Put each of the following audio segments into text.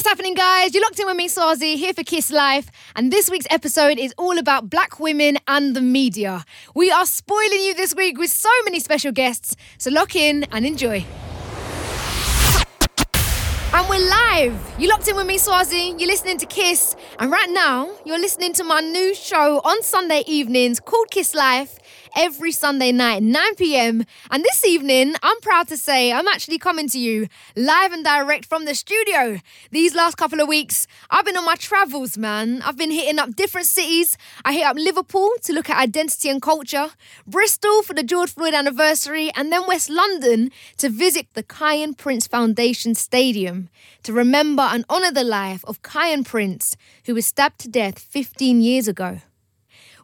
What's happening, guys? You're locked in with me, Swarzy, here for Kiss Life. And this week's episode is all about black women and the media. We are spoiling you this week with so many special guests. So lock in and enjoy. And we're live. You locked in with me, Swarzy. You're listening to Kiss. And right now, you're listening to my new show on Sunday evenings called Kiss Life every Sunday night, 9 p.m. And this evening, I'm proud to say I'm actually coming to you live and direct from the studio. These last couple of weeks, I've been on my travels, man. I've been hitting up different cities. I hit up Liverpool to look at identity and culture, Bristol for the George Floyd anniversary, and then West London to visit the Kiyan Prince Foundation Stadium to remember and honour the life of Kiyan Prince, who was stabbed to death 15 years ago.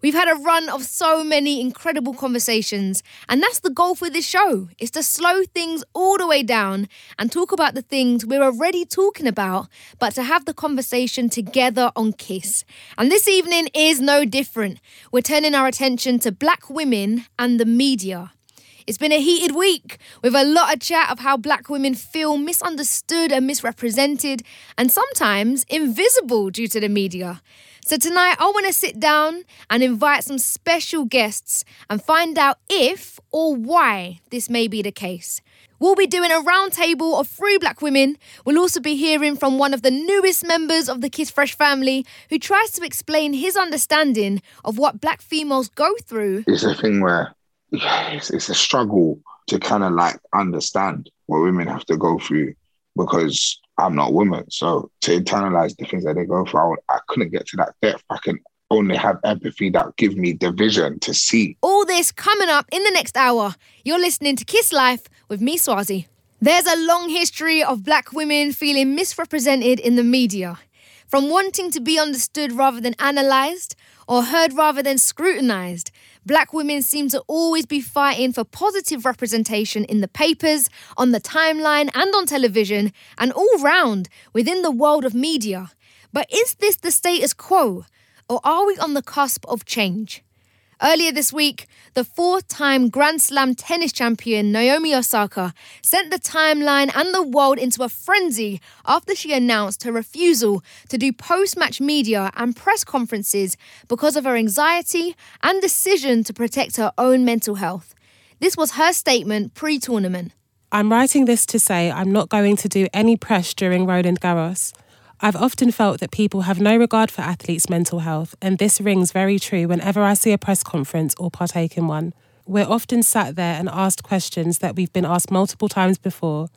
We've had a run of so many incredible conversations, and that's the goal for this show, is to slow things all the way down and talk about the things we're already talking about, but to have the conversation together on Kiss. And this evening is no different. We're turning our attention to black women and the media. It's been a heated week with a lot of chat of how black women feel misunderstood and misrepresented, and sometimes invisible due to the media. So tonight, I want to sit down and invite some special guests and find out if or why this may be the case. We'll be doing a roundtable of three black women. We'll also be hearing from one of the newest members of the Kiss Fresh family who tries to explain his understanding of what black females go through. It's a thing where it's, it's a struggle to kind of like understand what women have to go through because I'm not a woman. So to internalize the things that they go through, I, I couldn't get to that depth. I can only have empathy that give me the vision to see. All this coming up in the next hour. You're listening to Kiss Life with me, Swarzy. There's a long history of black women feeling misrepresented in the media. From wanting to be understood rather than analysed, or heard rather than scrutinised, black women seem to always be fighting for positive representation in the papers, on the timeline, and on television, and all round within the world of media. But is this the status quo, or are we on the cusp of change? Earlier this week, the four time Grand Slam tennis champion Naomi Osaka sent the timeline and the world into a frenzy after she announced her refusal to do post match media and press conferences because of her anxiety and decision to protect her own mental health. This was her statement pre tournament. I'm writing this to say I'm not going to do any press during Roland Garros. I've often felt that people have no regard for athletes' mental health, and this rings very true whenever I see a press conference or partake in one. We're often sat there and asked questions that we've been asked multiple times before,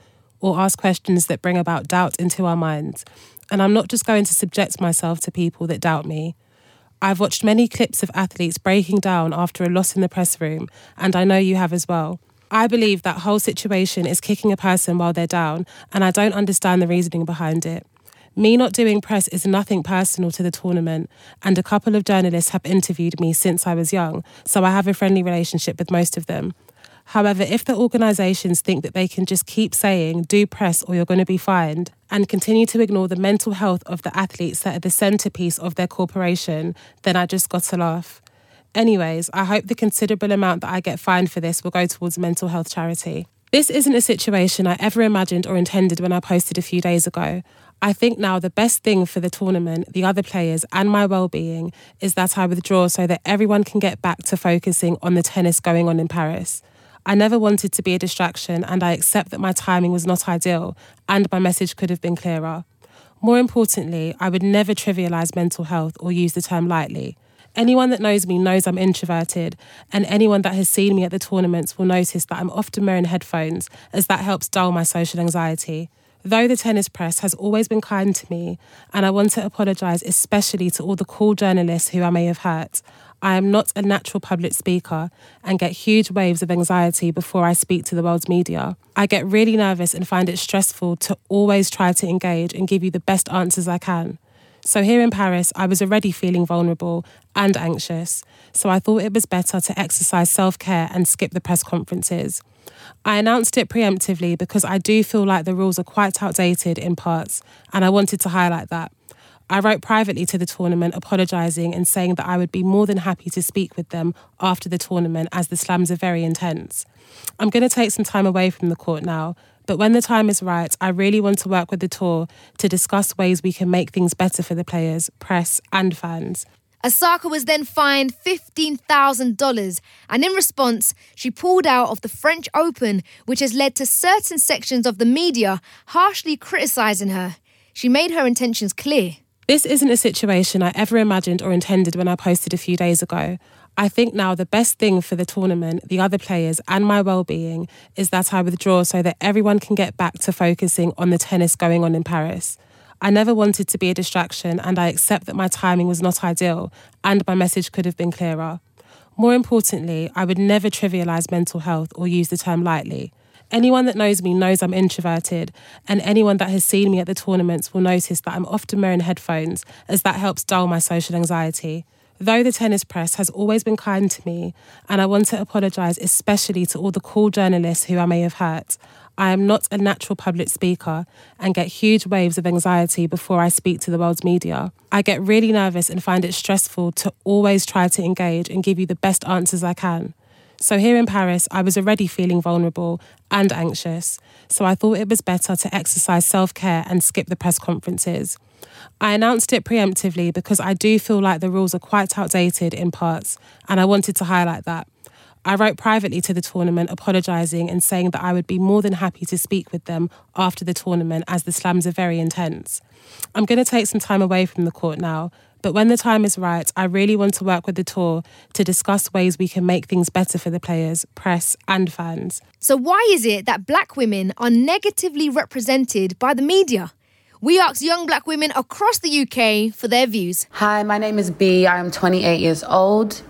or asked questions that bring about doubt into our minds. And I'm not just going to subject myself to people that doubt me. I've watched many clips of athletes breaking down after a loss in the press room, and I know you have as well. I believe that whole situation is kicking a person while they're down, and I don't understand the reasoning behind it. Me not doing press is nothing personal to the tournament, and a couple of journalists have interviewed me since I was young, so I have a friendly relationship with most of them. However, if the organisations think that they can just keep saying, do press or you're going to be fined, and continue to ignore the mental health of the athletes that are the centrepiece of their corporation, then I just got to laugh. Anyways, I hope the considerable amount that I get fined for this will go towards mental health charity. This isn't a situation I ever imagined or intended when I posted a few days ago. I think now the best thing for the tournament, the other players, and my well being is that I withdraw so that everyone can get back to focusing on the tennis going on in Paris. I never wanted to be a distraction, and I accept that my timing was not ideal and my message could have been clearer. More importantly, I would never trivialise mental health or use the term lightly. Anyone that knows me knows I'm introverted, and anyone that has seen me at the tournaments will notice that I'm often wearing headphones, as that helps dull my social anxiety. Though the tennis press has always been kind to me, and I want to apologise especially to all the cool journalists who I may have hurt, I am not a natural public speaker and get huge waves of anxiety before I speak to the world's media. I get really nervous and find it stressful to always try to engage and give you the best answers I can. So, here in Paris, I was already feeling vulnerable and anxious, so I thought it was better to exercise self care and skip the press conferences. I announced it preemptively because I do feel like the rules are quite outdated in parts, and I wanted to highlight that. I wrote privately to the tournament apologising and saying that I would be more than happy to speak with them after the tournament as the slams are very intense. I'm going to take some time away from the court now, But when the time is right, I really want to work with the tour to discuss ways we can make things better for the players, press, and fans. Osaka was then fined $15,000, and in response, she pulled out of the French Open, which has led to certain sections of the media harshly criticising her. She made her intentions clear. This isn't a situation I ever imagined or intended when I posted a few days ago. I think now the best thing for the tournament, the other players, and my well-being is that I withdraw so that everyone can get back to focusing on the tennis going on in Paris. I never wanted to be a distraction, and I accept that my timing was not ideal and my message could have been clearer. More importantly, I would never trivialise mental health or use the term lightly. Anyone that knows me knows I'm introverted, and anyone that has seen me at the tournaments will notice that I'm often wearing headphones, as that helps dull my social anxiety. Though the tennis press has always been kind to me, and I want to apologise especially to all the cool journalists who I may have hurt, I am not a natural public speaker and get huge waves of anxiety before I speak to the world's media. I get really nervous and find it stressful to always try to engage and give you the best answers I can. So, here in Paris, I was already feeling vulnerable and anxious, so I thought it was better to exercise self care and skip the press conferences. I announced it preemptively because I do feel like the rules are quite outdated in parts, and I wanted to highlight that. I wrote privately to the tournament apologising and saying that I would be more than happy to speak with them after the tournament as the slams are very intense. I'm going to take some time away from the court now, but when the time is right, I really want to work with the tour to discuss ways we can make things better for the players, press, and fans. So, why is it that black women are negatively represented by the media? We asked young black women across the UK for their views. Hi, my name is B. I am 28 years old.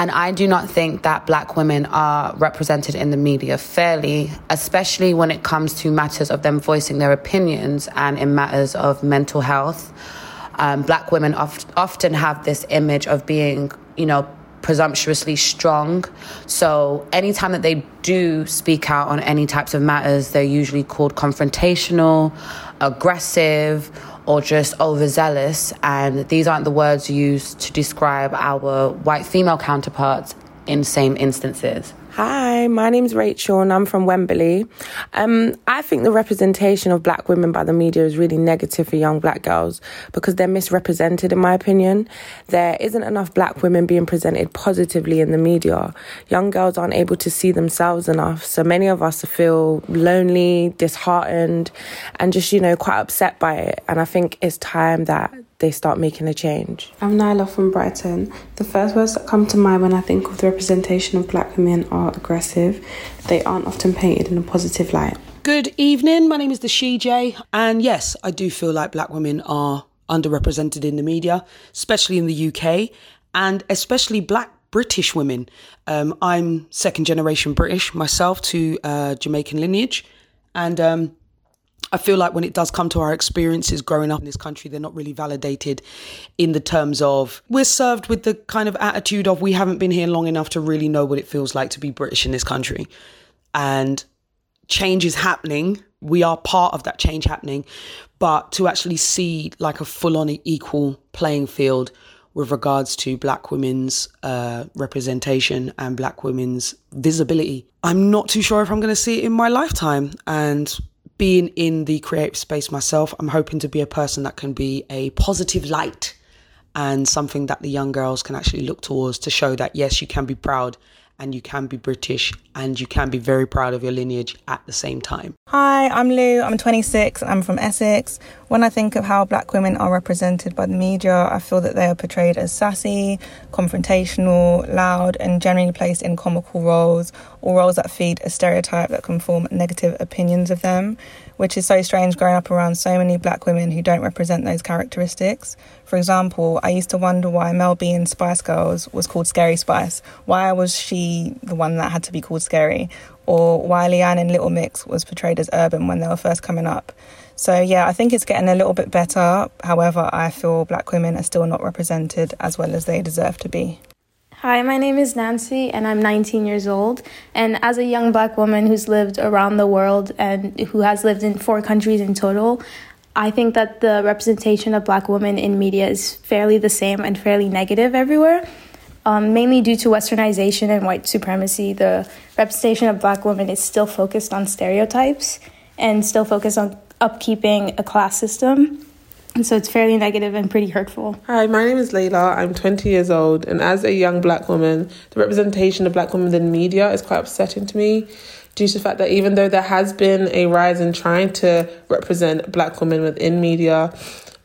And I do not think that black women are represented in the media fairly, especially when it comes to matters of them voicing their opinions and in matters of mental health. Um, black women oft- often have this image of being, you know, presumptuously strong. So anytime that they do speak out on any types of matters, they're usually called confrontational, aggressive, or just overzealous. And these aren't the words used to describe our white female counterparts in same instances. Hi, my name's Rachel and I'm from Wembley. Um, I think the representation of black women by the media is really negative for young black girls because they're misrepresented, in my opinion. There isn't enough black women being presented positively in the media. Young girls aren't able to see themselves enough, so many of us feel lonely, disheartened, and just, you know, quite upset by it. And I think it's time that they start making a change. I'm Nyla from Brighton. The first words that come to mind when I think of the representation of black women are aggressive. They aren't often painted in a positive light. Good evening. My name is the She J, and yes, I do feel like black women are underrepresented in the media, especially in the UK, and especially black British women. Um, I'm second generation British myself to uh, Jamaican lineage, and um, I feel like when it does come to our experiences growing up in this country, they're not really validated in the terms of we're served with the kind of attitude of we haven't been here long enough to really know what it feels like to be British in this country. And change is happening. We are part of that change happening. But to actually see like a full on equal playing field with regards to black women's uh, representation and black women's visibility, I'm not too sure if I'm going to see it in my lifetime. And being in the creative space myself, I'm hoping to be a person that can be a positive light and something that the young girls can actually look towards to show that yes, you can be proud and you can be British and you can be very proud of your lineage at the same time. Hi, I'm Lou. I'm 26. I'm from Essex. When I think of how black women are represented by the media, I feel that they are portrayed as sassy, confrontational, loud, and generally placed in comical roles or roles that feed a stereotype that can form negative opinions of them which is so strange growing up around so many black women who don't represent those characteristics. For example, I used to wonder why Mel B in Spice Girls was called Scary Spice. Why was she the one that had to be called Scary? Or why Leigh-Anne in Little Mix was portrayed as urban when they were first coming up. So, yeah, I think it's getting a little bit better. However, I feel black women are still not represented as well as they deserve to be. Hi, my name is Nancy, and I'm 19 years old. And as a young black woman who's lived around the world and who has lived in four countries in total, I think that the representation of black women in media is fairly the same and fairly negative everywhere. Um, mainly due to westernization and white supremacy, the representation of black women is still focused on stereotypes. and still focused on upkeeping a class system. And so it's fairly negative and pretty hurtful. Hi, my name is Layla. I'm 20 years old, and as a young black woman, the representation of black women in media is quite upsetting to me due to the fact that even though there has been a rise in trying to represent black women within media,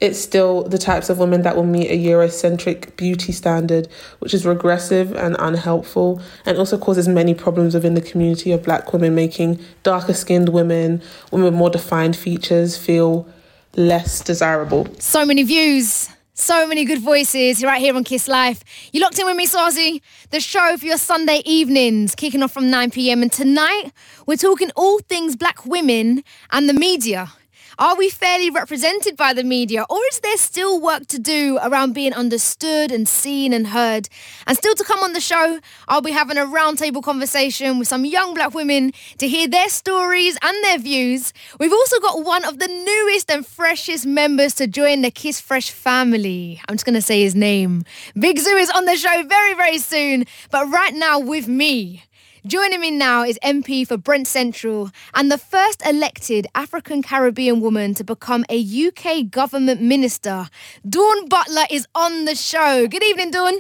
it's still the types of women that will meet a Eurocentric beauty standard, which is regressive and unhelpful, and also causes many problems within the community of black women, making darker skinned women, women with more defined features, feel less desirable. So many views. So many good voices right here on Kiss Life. You locked in with me, Swarzy. The show for your Sunday evenings, kicking off from 9 p.m. And tonight, we're talking all things black women and the media. Are we fairly represented by the media, or is there still work to do around being understood and seen and heard? And still to come on the show, I'll be having a roundtable conversation with some young black women to hear their stories and their views. We've also got one of the newest and freshest members to join the Kiss Fresh family. I'm just going to say his name. Big Zuu is on the show very, very soon. But right now, with me, Joining me now is MP for Brent Central and the first elected African Caribbean woman to become a UK government minister. Dawn Butler is on the show. Good evening, Dawn.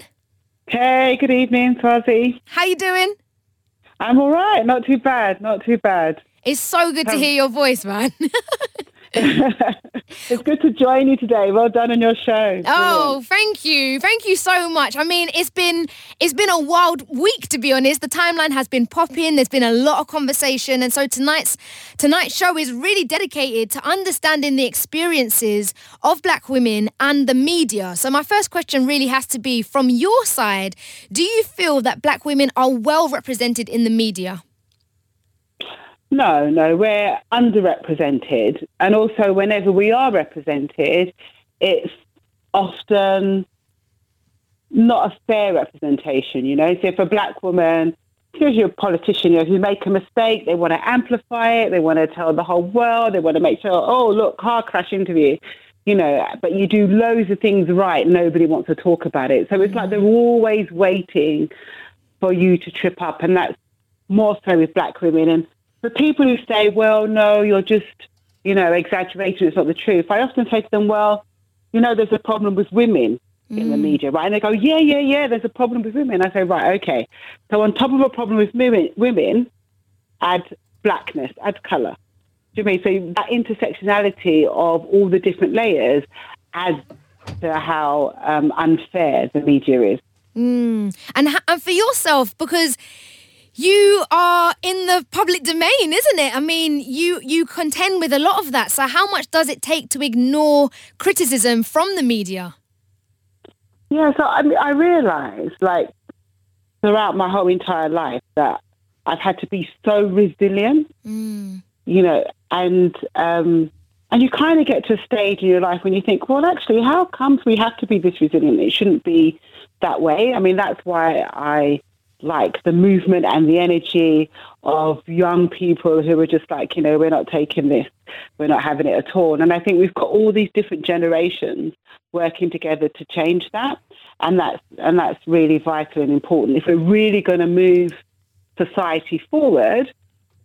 Hey, good evening, Swarzy. How you doing? I'm all right. Not too bad. Not too bad. It's so good to um, hear your voice, man. it's good to join you today. Well done on your show. Oh, thank you, thank you so much. I mean, it's been it's been a wild week to be honest. The timeline has been popping. There's been a lot of conversation, and so tonight's tonight's show is really dedicated to understanding the experiences of Black women and the media. So my first question really has to be from your side: Do you feel that Black women are well represented in the media? No, no, we're underrepresented. And also, whenever we are represented, it's often not a fair representation, you know. So if a black woman, if you're a politician, you know, if you make a mistake, they want to amplify it, they want to tell the whole world, they want to make sure, oh, look, car crash interview, you know, but you do loads of things right, nobody wants to talk about it. So it's like they're always waiting for you to trip up, and that's more so with black women. And for people who say, well, no, you're just, you know, exaggerating, it's not the truth, I often say to them, well, you know, there's a problem with women mm. in the mm. media, right? And they go, yeah, yeah, yeah, there's a problem with women. I say, right, okay. So on top of a problem with women, women add blackness, add colour. Do you mean? So that intersectionality of all the different layers adds to how um, unfair the media is. Mm. And, and for yourself, because you are in the public domain, isn't it? I mean, you you contend with a lot of that. So how much does it take to ignore criticism from the media? Yeah, so I mean, I realised like throughout my whole entire life that I've had to be so resilient. Mm. You know, and um, and you kind of get to a stage in your life when you think, well, actually, how comes we have to be this resilient? It shouldn't be that way. I mean, that's why I like the movement and the energy of young people who are just like, you know, we're not taking this, we're not having it at all. And I think we've got all these different generations working together to change that. And that's and that's really vital and important. If we're really going to move society forward,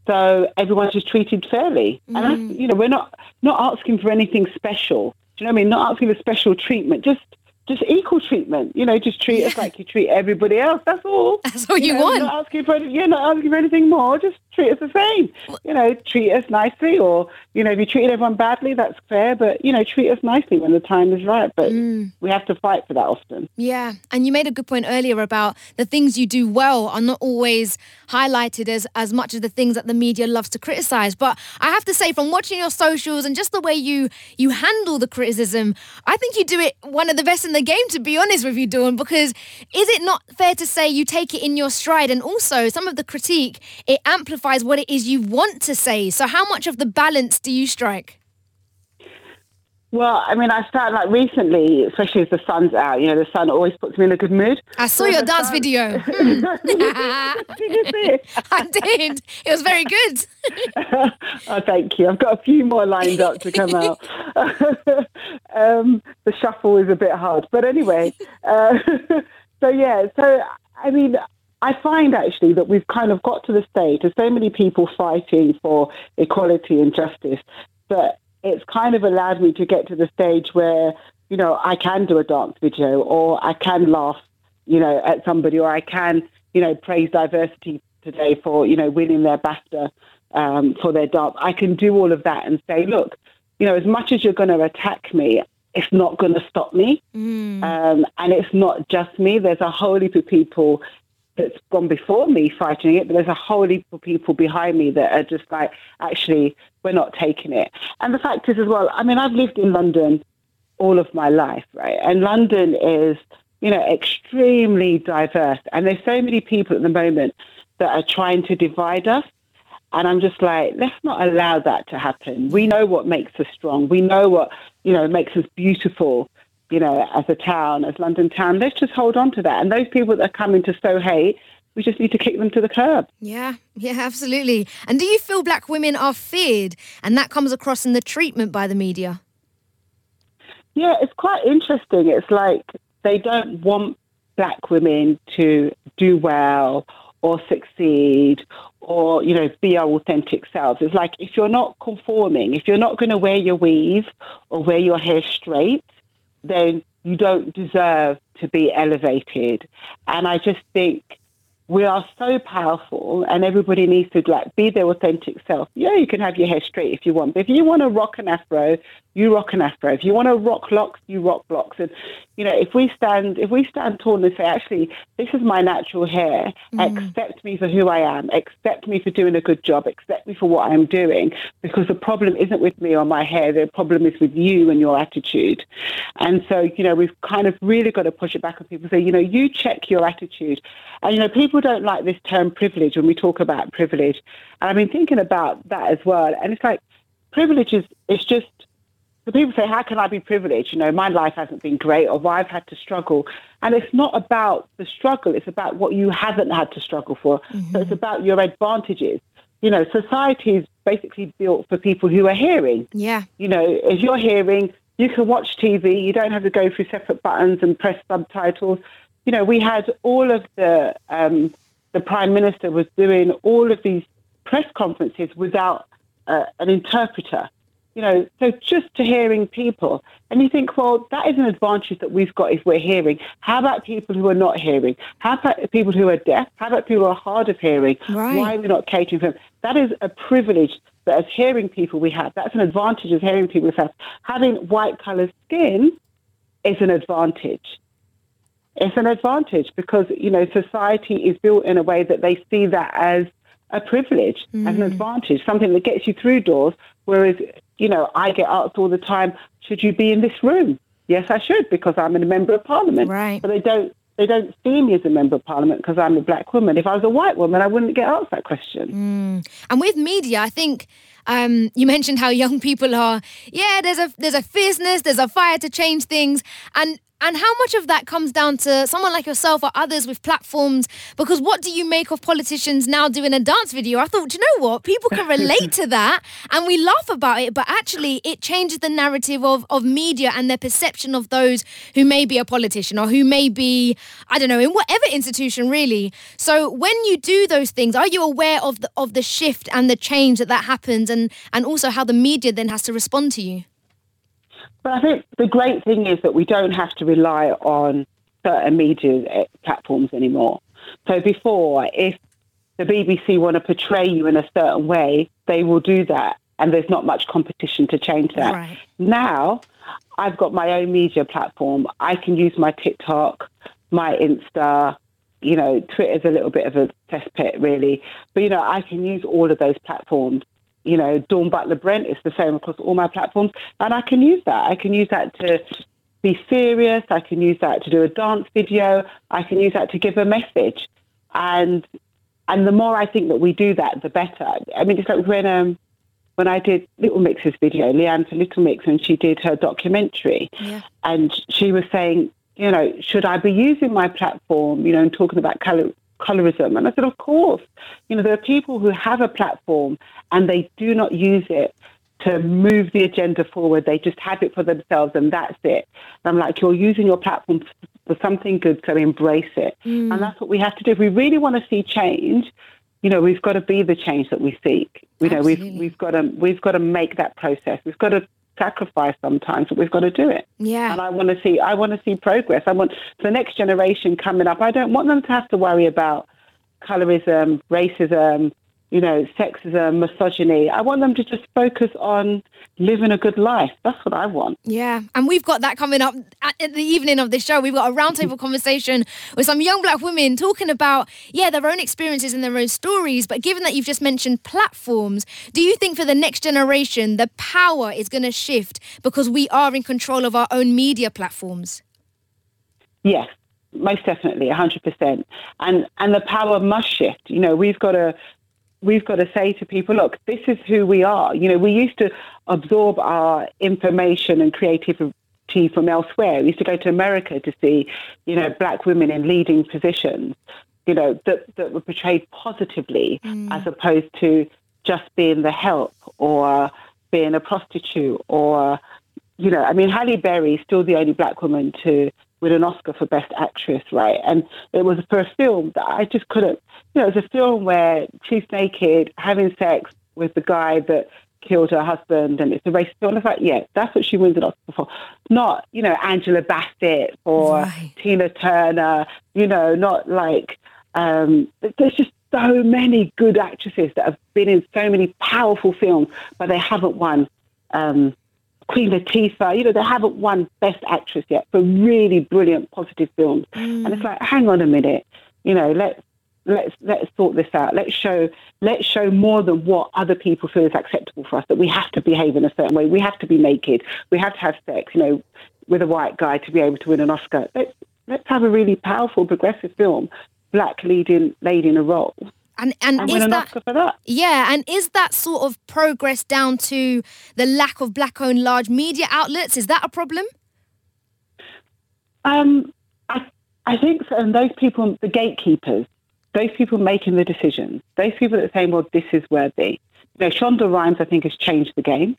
so everyone's just treated fairly. Mm. And that's, you know, we're not not asking for anything special. Do you know what I mean? Not asking for special treatment. Just just equal treatment. You know, just treat yeah. us like you treat everybody else. That's all. That's all you, you know, want. Not asking for you're not asking for anything more. Just treat us the same. You know, treat us nicely, or you know, if you treat everyone badly, that's fair. But you know, treat us nicely when the time is right. But mm. we have to fight for that often. Yeah, and you made a good point earlier about the things you do well are not always highlighted as as much as the things that the media loves to criticize. But I have to say, from watching your socials and just the way you you handle the criticism, I think you do it one of the best in the game. To be honest with you, Dawn, because is it not fair to say you take it in your stride, and also some of the critique it amplifies what it is you want to say. So, how much of the balance do you strike? Well, I mean, I started like recently, especially as the sun's out. You know, the sun always puts me in a good mood. I saw so your dance sun... video. did you see it? I did. It was very good. oh, thank you. I've got a few more lined up to come out. um, the shuffle is a bit hard, but anyway. Uh, so yeah, so I mean, I find actually that we've kind of got to the stage. of so many people fighting for equality and justice that it's kind of allowed me to get to the stage where you know I can do a dance video or I can laugh, you know, at somebody or I can you know praise diversity today for you know winning their BAFTA um, for their dance. I can do all of that and say, look, you know, as much as you're going to attack me, it's not going to stop me. Mm. Um, and it's not just me. There's a whole heap of people that's gone before me fighting it, but there's a whole heap of people behind me that are just like, actually, we're not taking it. And the fact is, as well, I mean, I've lived in London all of my life, right? And London is, you know, extremely diverse. And there's so many people at the moment that are trying to divide us. And I'm just like, let's not allow that to happen. We know what makes us strong. We know what, you know, makes us beautiful, you know, as a town, as London town. Let's just hold on to that. And those people that are coming to sow hate, we just need to kick them to the curb. Yeah, yeah, absolutely. And do you feel black women are feared and that comes across in the treatment by the media? Yeah, it's quite interesting. It's like they don't want black women to do well or succeed or you know be our authentic selves it's like if you're not conforming if you're not going to wear your weave or wear your hair straight then you don't deserve to be elevated. And i just think we are so powerful and everybody needs to like be their authentic self. Yeah, you can have your hair straight if you want, but if you want to rock an afro, you rock an afro. If you want to rock locks, you rock locks. And you know, if we stand if we stand tall and say, actually, this is my natural hair, mm. accept me for who I am, accept me for doing a good job, accept me for what I'm doing, because the problem isn't with me or my hair, the problem is with you and your attitude. And so, you know, we've kind of really got to push it back on people say, you know, you check your attitude. And you know, people people don't like this term privilege when we talk about privilege. And I've been thinking about that as well. And it's like privilege is it's just the people say, How can I be privileged? You know, my life hasn't been great or I've had to struggle. And it's not about the struggle, it's about what you haven't had to struggle for. Mm-hmm. So it's about your advantages. You know, society is basically built for people who are hearing. Yeah. You know, if you're hearing, you can watch TV, you don't have to go through separate buttons and press subtitles you know, we had all of the um, the prime minister was doing all of these press conferences without uh, an interpreter. You know, so just to hearing people, and you think, well, that is an advantage that we've got if we're hearing. How about people who are not hearing? How about people who are deaf? How about people who are hard of hearing? Right. Why are we not catering for them? That is a privilege that as hearing people we have. That's an advantage as hearing people have. Having white coloured skin is an advantage it's an advantage because you know society is built in a way that they see that as a privilege, mm. as an mm. advantage, something that gets you through doors. Whereas you know I get asked all the time, should you be in this room? Yes, I should because I'm a member of parliament. Right. But they don't they don't see me as a member of parliament because I'm a black woman. If I was a white woman, I wouldn't get asked that question. Mm. And with media, I think um, you mentioned how young people are. Yeah, there's a there's a fierceness, there's a fire to change things, and and how much of that comes down to someone like yourself or others with platforms? Because what do you make of politicians now doing a dance video? I thought, you know what? People can relate to that and we laugh about it, but actually it changes the narrative of, of media and their perception of those who may be a politician or who may be, I don't know, in whatever institution really. So when you do those things, are you aware of the, of the shift and the change that that happens and, and also how the media then has to respond to you? But I think the great thing is that we don't have to rely on certain media eh, platforms anymore. So before, if the BBC want to portray you in a certain way, they will do that. And there's not much competition to change that. Right. Now, I've got my own media platform. I can use my TikTok, my Insta, you know, Twitter's a little bit of a test pit, really. But, you know, I can use all of those platforms you know, Dawn Butler Brent is the same across all my platforms. And I can use that. I can use that to be serious. I can use that to do a dance video. I can use that to give a message. And and the more I think that we do that, the better. I mean, it's like when um, when I did Little Mix's video, Leigh-Anne for Little Mix, and she did her documentary, yeah. and she was saying, you know, should I be using my platform, you know, and talking about color, colorism? And I said, of course. You know, there are people who have a platform and they do not use it to move the agenda forward. They just have it for themselves and that's it. And I'm like, you're using your platform for something good, so embrace it. Mm. And that's what we have to do. If we really want to see change, you know, we've got to be the change that we seek. You know, we've we've got to we've got to make that process. We've got to sacrifice sometimes, but we've got to do it. Yeah. And I want to see I want to see progress. I want the next generation coming up. I don't want them to have to worry about colorism, racism, you know, sexism, misogyny. I want them to just focus on living a good life. That's what I want. Yeah, and we've got that coming up at, the evening of this show. We've got a roundtable conversation with some young black women talking about, yeah, their own experiences and their own stories. But given that you've just mentioned platforms, do you think for the next generation, the power is going to shift because we are in control of our own media platforms? Yes, most definitely, 100%. And and the power must shift. You know, we've got to we've got to say to people, look, this is who we are. You know, we used to absorb our information and creativity from elsewhere. We used to go to America to see, you know, black women in leading positions, you know, that, that were portrayed positively mm. as opposed to just being the help or being a prostitute or, you know, I mean, Halle Berry is still the only black woman to win an Oscar for Best Actress, right? And it was for a film that I just couldn't, you know, it was a film where she's naked, having sex with the guy that killed her husband, and it's a racist film. I was like, yeah, that's what she wins an Oscar for. Not, you know, Angela Bassett or Tina Turner, you know, not like, um, there's just so many good actresses that have been in so many powerful films, but they haven't won um, Queen Latifah, you know, they haven't won Best Actress yet for really brilliant, positive films. And it's like, hang on a minute, you know, let's let's let's sort this out. Let's show let's show more than what other people feel is acceptable for us. That we have to behave in a certain way. We have to be naked. We have to have sex, you know, with a white guy to be able to win an Oscar. Let's let's have a really powerful, progressive film, black leading lady in a role. And and, And is an that Oscar for that. yeah, and is that sort of progress down to the lack of black-owned large media outlets? Is that a problem? Um, I, I think so. And those people, the gatekeepers, those people making the decisions, those people that are saying, well, this is worthy. You know, Shonda Rhimes, I think, has changed the game.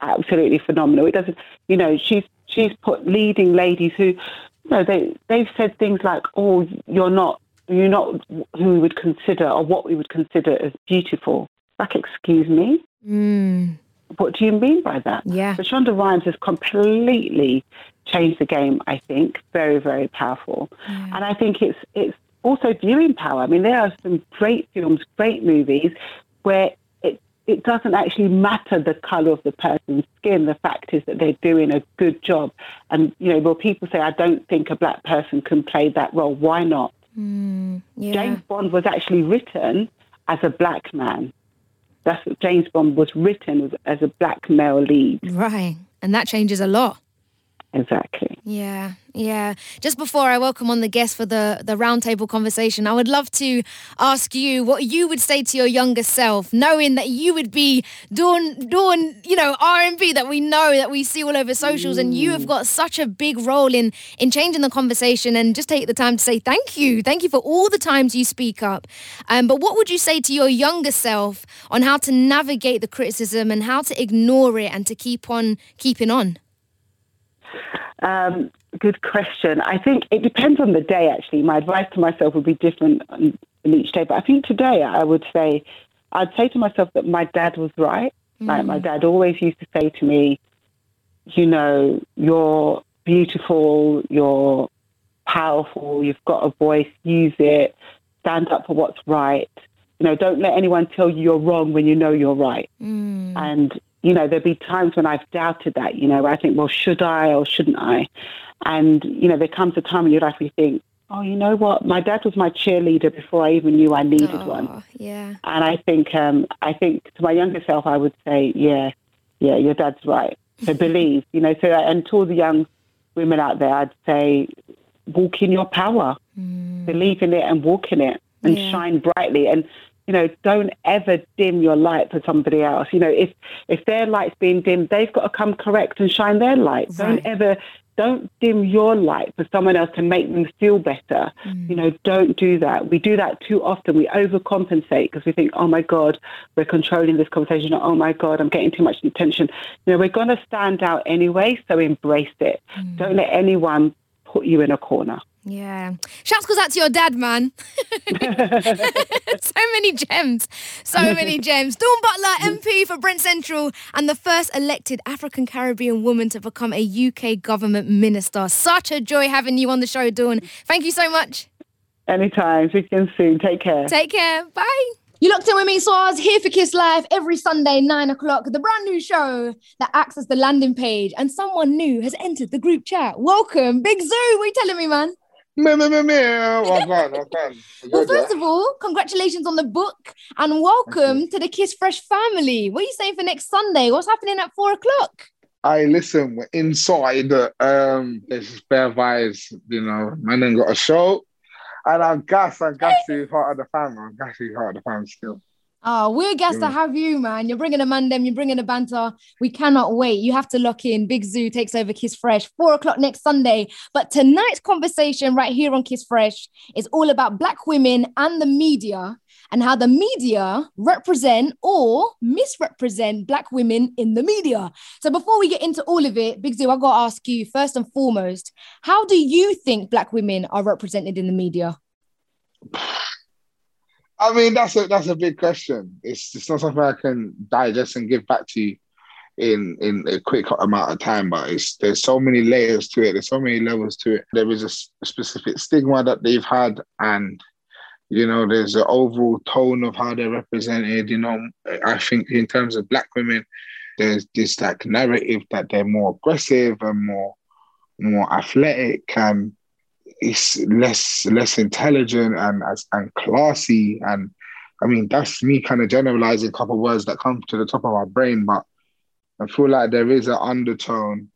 Absolutely phenomenal. It doesn't, you know, she's she's put leading ladies who, you know, they they've said things like, oh, you're not you're not who we would consider or what we would consider as beautiful. Like, excuse me, Mm. what do you mean by that? Yeah. So Shonda Rhimes has completely changed the game, I think. Very, very powerful. And I think it's it's also viewing power. I mean, there are some great films, great movies where it it doesn't actually matter the colour of the person's skin. The fact is that they're doing a good job. And, you know, well, people say, I don't think a black person can play that role. Why not? Mm. Yeah. James Bond was actually written as a black man. That's what James Bond was written as, as a black male lead. Right. And that changes a lot. Exactly. Yeah, yeah. Just before I welcome on the guests for the the roundtable conversation, I would love to ask you what you would say to your younger self, knowing that you would be doing doing you know R and B that we know that we see all over socials, and you have got such a big role in in changing the conversation. And just take the time to say thank you, thank you for all the times you speak up. Um, but what would you say to your younger self on how to navigate the criticism and how to ignore it and to keep on keeping on? Um, good question. I think it depends on the day, actually. My advice to myself would be different on, in each day. But I think today I would say, I'd say to myself that my dad was right. Like my dad always used to say to me, you know, you're beautiful, you're powerful, you've got a voice, use it, stand up for what's right. You know, don't let anyone tell you you're wrong when you know you're right. And, you know, there'll be times when I've doubted that, you know, where I think, well, should I or shouldn't I? And, you know, there comes a time in your life where you think, oh, you know what? My dad was my cheerleader before I even knew I needed one. Yeah. And I think, um, I think to my younger self, I would say, yeah, yeah, your dad's right. So believe, you know. So, and to all the young women out there, I'd say, walk in your power, believe in it, and walk in it, and Yeah. shine brightly. And you know, don't ever dim your light for somebody else. You know, if if their light's being dimmed, they've got to come correct and shine their light. Don't ever don't dim your light for someone else to make them feel better. Mm. You know, don't do that. We do that too often. We overcompensate because we think, oh my God, we're controlling this conversation. Oh my God, I'm getting too much attention. You know, we're going to stand out anyway, so embrace it. Don't let anyone put you in a corner. Yeah. Shouts goes out to your dad, man. so many gems. So many gems. Dawn Butler, MP for Brent Central, and the first elected African Caribbean woman to become a UK government minister. Such a joy having you on the show, Dawn. Thank you so much. Anytime. See you soon. Take care. Take care. Bye. You locked in with me, Swaz, here for Kiss Live every Sunday, 9 o'clock. The brand new show that acts as the landing page, and someone new has entered the group chat. Welcome, Big Zuu. What are you telling me, man? Me, me, me, me. Well done, well done. Well, first of all, congratulations on the book and welcome to the Kiss Fresh family. What are you saying for next Sunday? What's happening at four o'clock? I listen, we're inside. Um, there's just bare vibes, you know. Man, then got a show, and I'm gas. I'm gas to part of the family. I'm gas to part of the family still. Oh, we're gassed to Mm. have you, man. You're bringing a mandem, you're bringing a banter. We cannot wait. You have to lock in. Big Zuu takes over Kiss Fresh, four o'clock next Sunday. But tonight's conversation right here on Kiss Fresh is all about Black women and the media and how the media represent or misrepresent Black women in the media. So before we get into all of it, Big Zuu, I've got to ask you first and foremost, how do you think Black women are represented in the media? I mean, that's a that's a big question. It's it's not something I can digest and give back to you in in a quick amount of time. But it's there's so many layers to it. There's so many levels to it. There is a specific stigma that they've had, and you know, there's an overall tone of how they're represented. You know, I think in terms of black women, there's this like narrative that they're more aggressive and more more athletic and it's less less intelligent and and classy. And I mean that's me kind of generalizing a couple of words that come to the top of my brain, but I feel like there is an undertone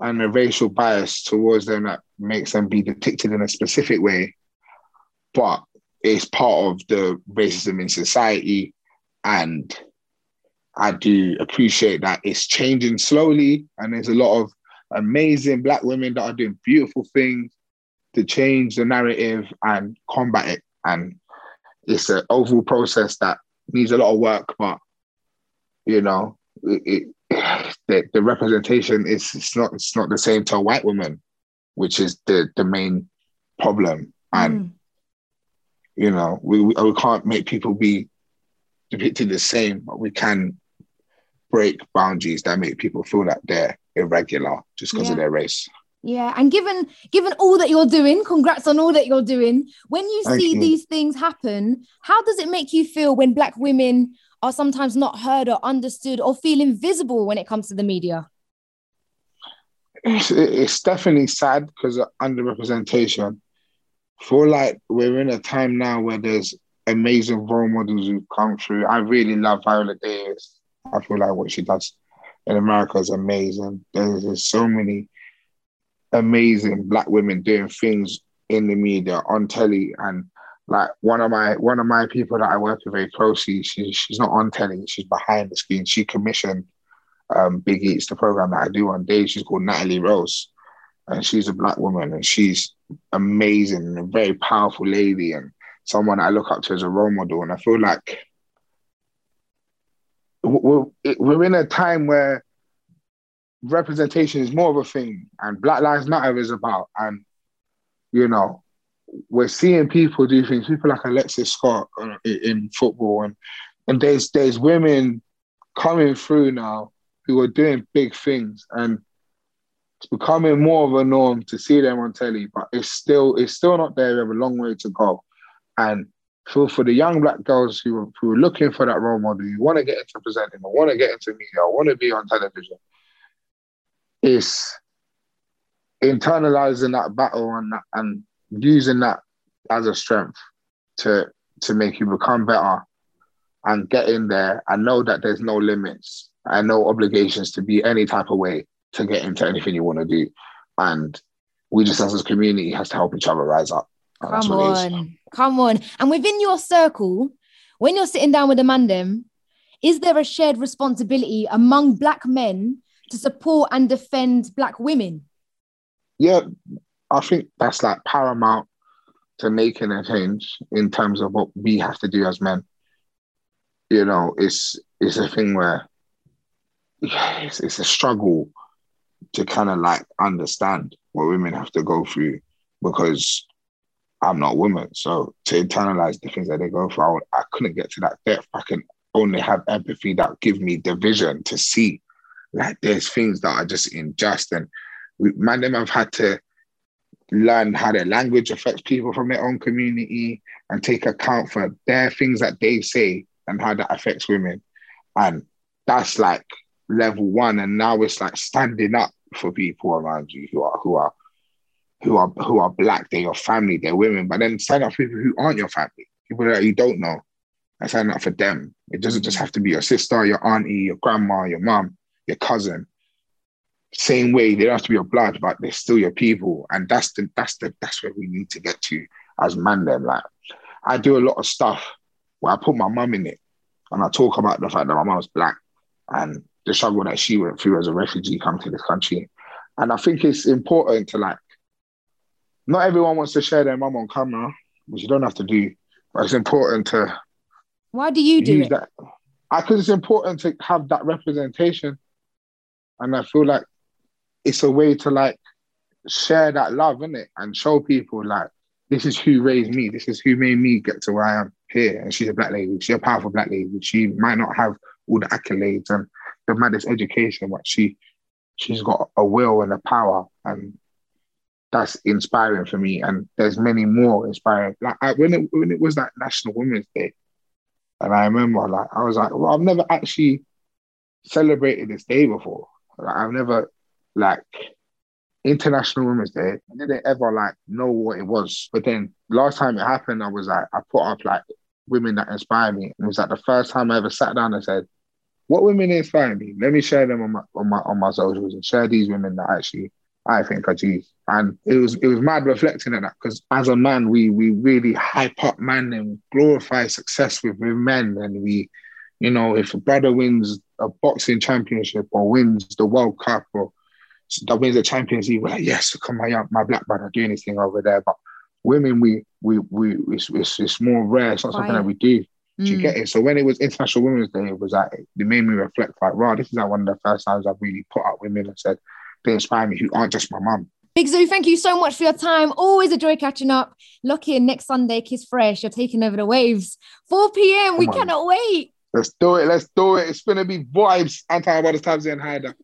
and a racial bias towards them that makes them be depicted in a specific way, but it's part of the racism in society. And I do appreciate that it's changing slowly. And there's a lot of amazing black women that are doing beautiful things to change the narrative and combat it. And it's an overall process that needs a lot of work, but you know, it, it, the, the representation is it's not it's not the same to a white woman, which is the the main problem. And mm. you know, we, we we can't make people be depicted the same, but we can break boundaries that make people feel like they're irregular just because of their race. Yeah, and given given all that you're doing, congrats on all that you're doing. When you Thank see you. these things happen, how does it make you feel when black women are sometimes not heard or understood or feel invisible when it comes to the media? it's, it's definitely sad because of underrepresentation. Feel like we're in a time now where there's amazing role models who've come through. I really love Viola Davis. I feel like what she does in America is amazing. There's, there's so many amazing black women doing things in the media on telly and like one of my one of my people that I work with very closely, she, she's not on telly, she's behind the screen. She commissioned um, Big Eats, the program that I do on Dave. She's called Natalie Rose, and she's a black woman, and she's amazing and a very powerful lady, and someone I look up to as a role model. And I feel like we're, we're in a time where representation is more of a thing, and Black Lives Matter is about, and you know, we're seeing people do things. People like Alexis Scott uh, in- football, and and there's there's women coming through now who are doing big things, and it's becoming more of a norm to see them on telly. But it's still it's still not there. We have a long way to go, and for for the young black girls who are, who are looking for that role model, who want to get into presenting, or want to get into media, or want to be on television, is internalizing that battle and and using that as a strength to to make you become better and get in there and know that there's no limits and no obligations to be any type of way to get into anything you want to do. And we just as a community has to help each other rise up. And Come what it is. on, come on. And within your circle, when you're sitting down with a mandem, is there a shared responsibility among black men to support and defend black women? yeah, I think that's like paramount to making a change in terms of what we have to do as men. You know, it's it's a thing where it's, it's a struggle to kind of like understand what women have to go through because I'm not a woman. So to internalize the things that they go through, I, I couldn't get to that depth. I can only have empathy that give me the vision to see like there's things that are just unjust and we, man them have had to learn how their language affects people from their own community and take account for their things that they say and how that affects women. And that's like level one. And now it's like standing up for people around you who are who are who are who are black, they're your family, they're women, but then stand up for people who aren't your family, people that you don't know, and stand up for them. It doesn't just have to be your sister, your auntie, your grandma, your mom, your cousin. Same way, they don't have to be your blood, but they're still your people. And that's the that's the that's where we need to get to as man them. Like I do a lot of stuff where I put my mum in it and I talk about the fact that my mum's black and the struggle that she went through as a refugee come to this country. And I think it's important to like not everyone wants to share their mum on camera, which you don't have to do, but it's important to. Why do you do it? that? Because it's important to have that representation, and I feel like it's a way to like share that love, is it, and show people like this is who raised me, this is who made me get to where I am here, and she's a black lady, she's a powerful black lady. She might not have all the accolades and the maddest education, but she she's got a will and a power, and that's inspiring for me. And there's many more inspiring. Like I, when it when it was that National Women's Day, and I remember like I was like, well, I've never actually celebrated this day before. Like, I've never like International Women's Day. I didn't ever like know what it was. But then last time it happened, I was like, I put up like women that inspire me. And it was like the first time I ever sat down and said, what women inspire me? Let me share them on my on my on my socials and share these women that actually I think are G's. And it was it was mad reflecting on that because as a man, we we really hype up man and glorify success with, with men. And we, you know, if a brother wins a boxing championship or wins the World Cup or that wins the Champions League, we're like, yes, come my my black brother doing this thing over there. But women, we we we it's, it's, it's more rare. It's not something that we do. Do you Mm. get it? So when it was International Women's Day, it was like it made me reflect like, wow, this is like one of the first times I've really put up women and said they inspire me who aren't just my mum. Big Zuu, thank you so much for your time. Always a joy catching up. Lock in next Sunday, Kiss Fresh. You're taking over the waves. 4 p.m. We Come on. cannot wait. Let's do it. Let's do it. It's gonna be vibes. Anti-Abbas Tabs and Hyder.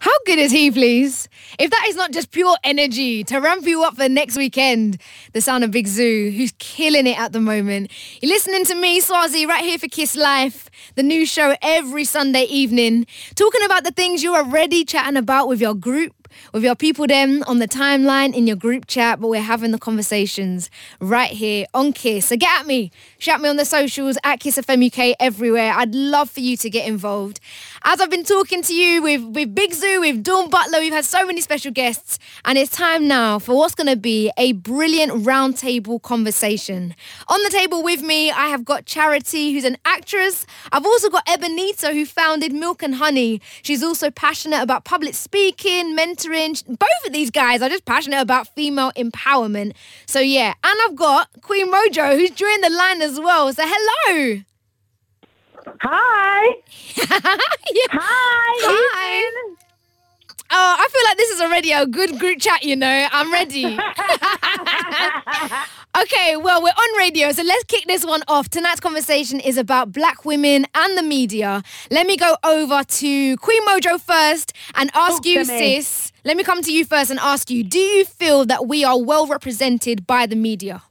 How good is he, please? If that is not just pure energy to ramp you up for next weekend, the sound of Big Zuu, who's killing it at the moment. You're listening to me, Swarzy, right here for Kiss Life, the new show every Sunday evening, talking about the things you're already chatting about with your group, with your people then on the timeline in your group chat, but we're having the conversations right here on Kiss. So get at me, shout me on the socials at Kiss FM UK everywhere. I'd love for you to get involved. As I've been talking to you with, with Big Zuu, with Dawn Butler, we've had so many special guests, and it's time now for what's going to be a brilliant roundtable conversation. On the table with me, I have got Charity, who's an actress. I've also got Ebinehita, who founded Milk and Honey. She's also passionate about public speaking, mentoring. Both of these guys are just passionate about female empowerment. So, yeah, and I've got Queen Mojo, who's joined the line as well. So, hello. Hi. Hi. Hi. Oh, I feel like this is already a good group chat, you know. I'm ready. okay, well, we're on radio, so let's kick this one off. Tonight's conversation is about black women and the media. Let me go over to Queen Mojo first and ask Talk you, sis. Let me come to you first and ask you Do you feel that we are well represented by the media?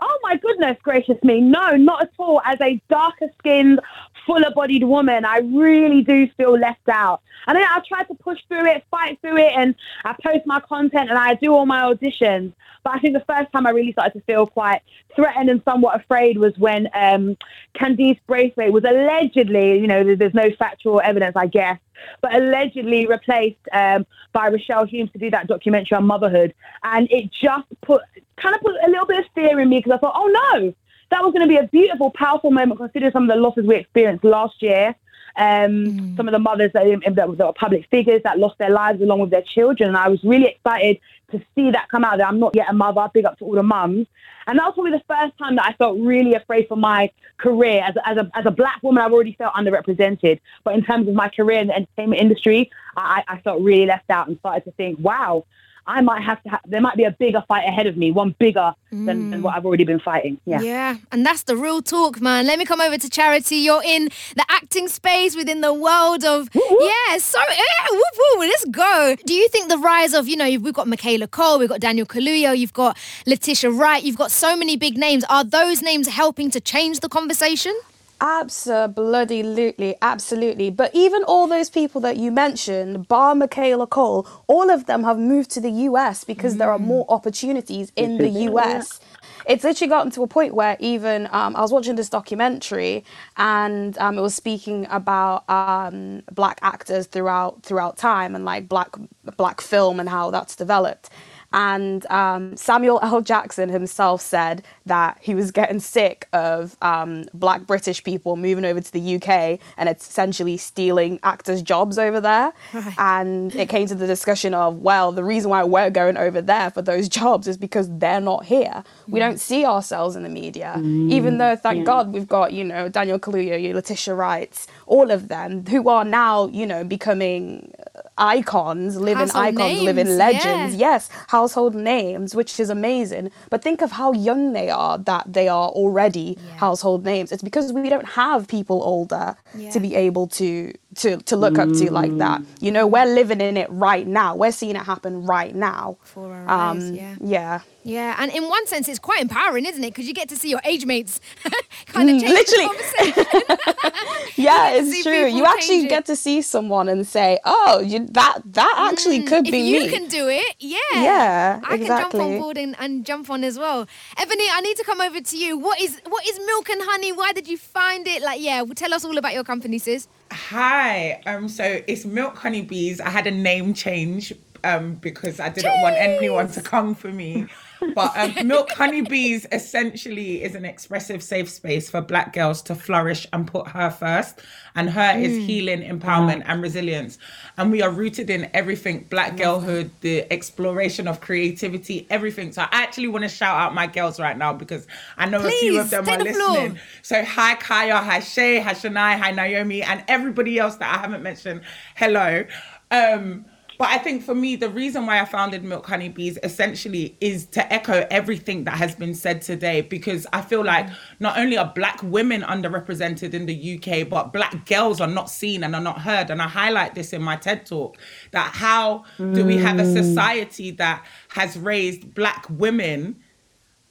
Oh my goodness gracious me. No, not at all. As a darker skinned, fuller bodied woman, I really do feel left out. And then I try to push through it, fight through it, and I post my content and I do all my auditions. But I think the first time I really started to feel quite threatened and somewhat afraid was when um, Candice Braithwaite was allegedly, you know, there's no factual evidence, I guess, but allegedly replaced um, by Rochelle Humes to do that documentary on motherhood. And it just put kind of put a little bit of fear in me because I thought, oh no, that was going to be a beautiful, powerful moment considering some of the losses we experienced last year. Um, Some of the mothers that, that were public figures that lost their lives along with their children. And I was really excited to see that come out there. I'm not yet a mother. Big up to all the mums. And that was probably the first time that I felt really afraid for my career. As a, as a, as a black woman, I've already felt underrepresented. But in terms of my career in the entertainment industry, I, I felt really left out and started to think, wow, I might have to. Ha- there might be a bigger fight ahead of me, one bigger than, than mm. what I've already been fighting. Yeah. Yeah, and that's the real talk, man. Let me come over to Charity. You're in the acting space within the world of yeah. So yeah, whoop, whoop, let's go. Do you think the rise of you know we've got Michaela Coel, we've got Daniel Kaluuya, you've got Letitia Wright, you've got so many big names. Are those names helping to change the conversation? Absolutely, absolutely. But even all those people that you mentioned, bar Michaela Coel, all of them have moved to the US because there are more opportunities in the US. It's literally gotten to a point where even um, I was watching this documentary and um, it was speaking about um, black actors throughout throughout time and like black black film and how that's developed. And um, Samuel L. Jackson himself said that he was getting sick of um, black British people moving over to the UK and it's essentially stealing actors' jobs over there. And it came to the discussion of, well, the reason why we're going over there for those jobs is because they're not here. We don't see ourselves in the media, even though, thank yeah. God, we've got, you know, Daniel Kaluuya, you Letitia Wright, all of them who are now, you know, becoming icons, living Household icons, living names, legends. yeah. Yes, household names, which is amazing. But think of how young they are that they are already household names. It's because we don't have people older Yeah. to be able to to to look up to like that. You know, we're living in it right now. We're seeing it happen right now. For our eyes, Um, yeah. yeah. Yeah, and in one sense, it's quite empowering, isn't it? Because you get to see your age mates kind of Mm, change literally. the conversation. Yeah, get to see it's true. You actually it. get to see someone and say, "Oh, you, that that actually could Mm, if be you me." can do it, yeah. Yeah, I can jump on board and, and jump on as well. Ebony, I need to come over to you. What is what is milk and honey? Why did you find it? Like, yeah, well, tell us all about your company, sis. Hi. Um. So it's Milk Honey Bees. I had a name change um because I didn't want anyone to come for me. But um, Milk Honeybees essentially is an expressive safe space for Black girls to flourish and put her first. And her is healing, empowerment, and resilience. And we are rooted in everything Black girlhood, the exploration of creativity, everything. So I actually want to shout out my girls right now because I know a few of them are the floor. listening. So hi Kaya, hi Shay, hi Shania, hi Naomi, and everybody else that I haven't mentioned. Hello. Um, but I think for me, the reason why I founded Milk Honey Bees essentially is to echo everything that has been said today, because I feel like not only are Black women underrepresented in the UK, but Black girls are not seen and are not heard. And I highlight this in my TED talk that how do we have a mm. society that has raised Black women?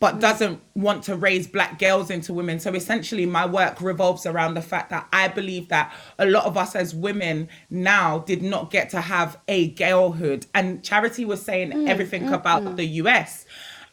But doesn't want to raise black girls into women. So essentially, my work revolves around the fact that I believe that a lot of us as women now did not get to have a girlhood. And Charity was saying mm, everything mm, about mm. the US.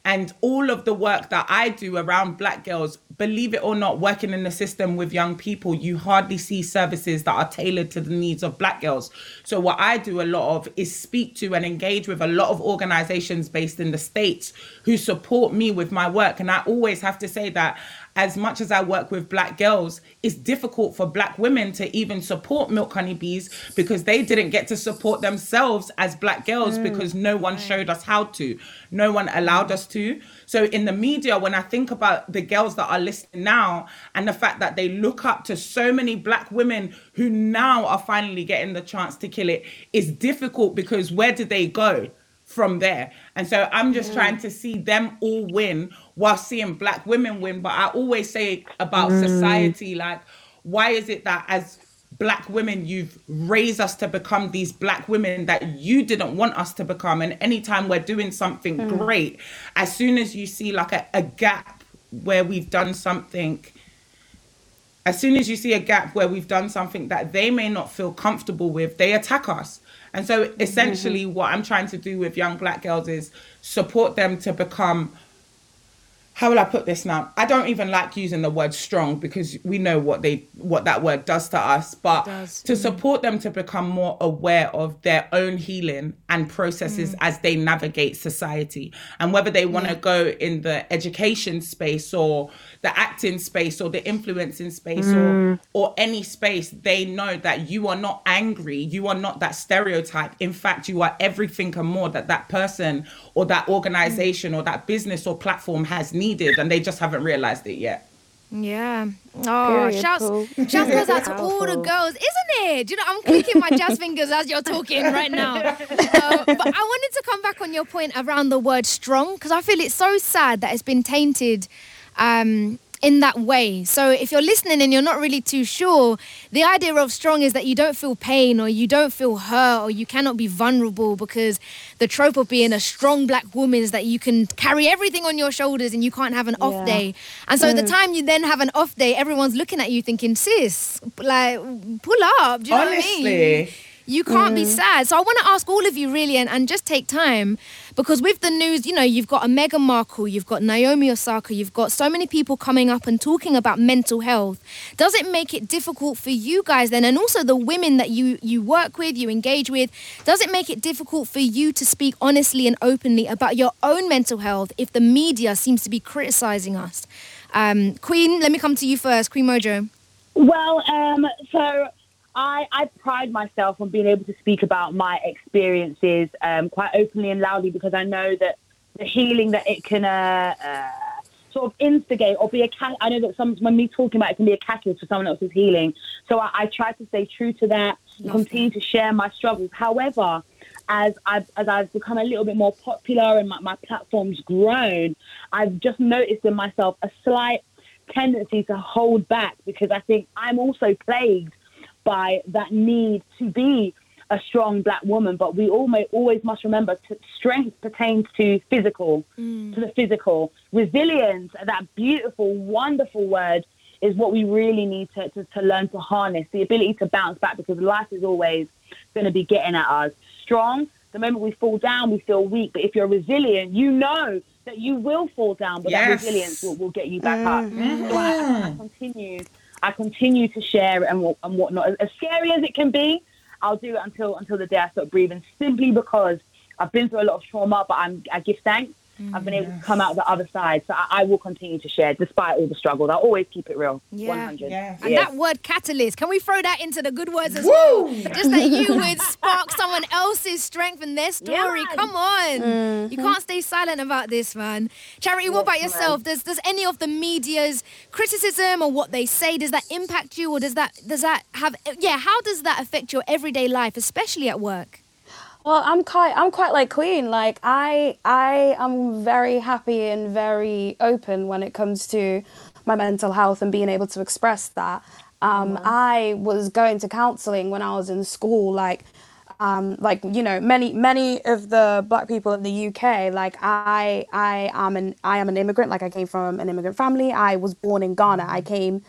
And all of the work that I do around black girls, believe it or not, working in the system with young people, you hardly see services that are tailored to the needs of black girls. So, what I do a lot of is speak to and engage with a lot of organizations based in the States who support me with my work. And I always have to say that as much as I work with black girls, it's difficult for black women to even support Milk Honeybees because they didn't get to support themselves as black girls mm. because no one showed us how to. No one allowed mm. us to. So in the media, when I think about the girls that are listening now and the fact that they look up to so many black women who now are finally getting the chance to kill it, it's difficult because where did they go? from there. And so I'm just mm. trying to see them all win while seeing black women win. But I always say about mm. society, like, why is it that as black women, you've raised us to become these black women that you didn't want us to become? And anytime we're doing something mm. great, as soon as you see like a, a gap where we've done something as soon as you see a gap where we've done something that they may not feel comfortable with, they attack us. And so essentially mm-hmm. what I'm trying to do with young black girls is support them to become how will I put this now? I don't even like using the word strong because we know what they what that word does to us. But to support them to become more aware of their own healing and processes Mm. as they navigate society and whether they want to Yeah. go in the education space or the acting space or the influencing space Mm. or or any space, they know that you are not angry, you are not that stereotype. In fact, you are everything and more that that person or that organization or that business or platform has needed, and they just haven't realized it yet. Yeah. Oh, Period, shouts, Paul. shouts goes out to all the girls, isn't it? Do you know, I'm clicking my jazz fingers as you're talking right now. Uh, but I wanted to come back on your point around the word strong because I feel it's so sad that it's been tainted um, in that way. So if you're listening and you're not really too sure, the idea of strong is that you don't feel pain or you don't feel hurt or you cannot be vulnerable because the trope of being a strong black woman is that you can carry everything on your shoulders and you can't have an off Yeah. day. And so the Mm. time you then have an off day, everyone's looking at you thinking, sis, like, pull up. Do you know what I mean? Honestly. You can't be Mm. sad. So I want to ask all of you really and, and just take time because with the news, you know, you've got a Meghan Markle, you've got Naomi Osaka, you've got so many people coming up and talking about mental health. Does it make it difficult for you guys then and also the women that you you work with, you engage with, does it make it difficult for you to speak honestly and openly about your own mental health if the media seems to be criticizing us? Um, Queen, let me come to you first. Queen Mojo. Well, um, so I, I pride myself on being able to speak about my experiences um, quite openly and loudly because I know that the healing that it can uh, uh, sort of instigate or be a cat. I know that some when me talking about it can be a catalyst for someone else's healing. So I, I try to stay true to that and continue to share my struggles. However, as I've as I've become a little bit more popular and my, my platform's grown, I've just noticed in myself a slight tendency to hold back because I think I'm also plagued by that need to be a strong black woman. But we all may, always must remember to, strength pertains to physical, to the physical. Resilience, that beautiful, wonderful word, is what we really need to, to, to learn to harness the ability to bounce back because life is always going to be getting at us. Strong, the moment we fall down, we feel weak. But if you're resilient, you know that you will fall down, but that resilience will, will get you back up. Mhm. So I, I continue, I continue to share it and, and whatnot. As scary as it can be, I'll do it until until the day I stop breathing. Simply because I've been through a lot of trauma, but I'm I give thanks. I've been able to mm, come out the other side, so I, I will continue to share despite all the struggles. I'll always keep it real. Yeah. 100. And that word catalyst, can we throw that into the good words as well? Just that you would spark someone else's strength and their story. Come on. Mm-hmm. You can't stay silent about this, man. Charity, what about yourself? Does does any of the media's criticism or what they say, does that impact you or does that does that have yeah, how does that affect your everyday life, especially at work? Well, I'm quite I'm quite like Queen. Like I I am very happy and very open when it comes to my mental health and being able to express that. Um, I was going to counselling when I was in school, like um, like you know many many of the black people in the UK. Like I I am an I am an immigrant. Like I came from an immigrant family. I was born in Ghana. I came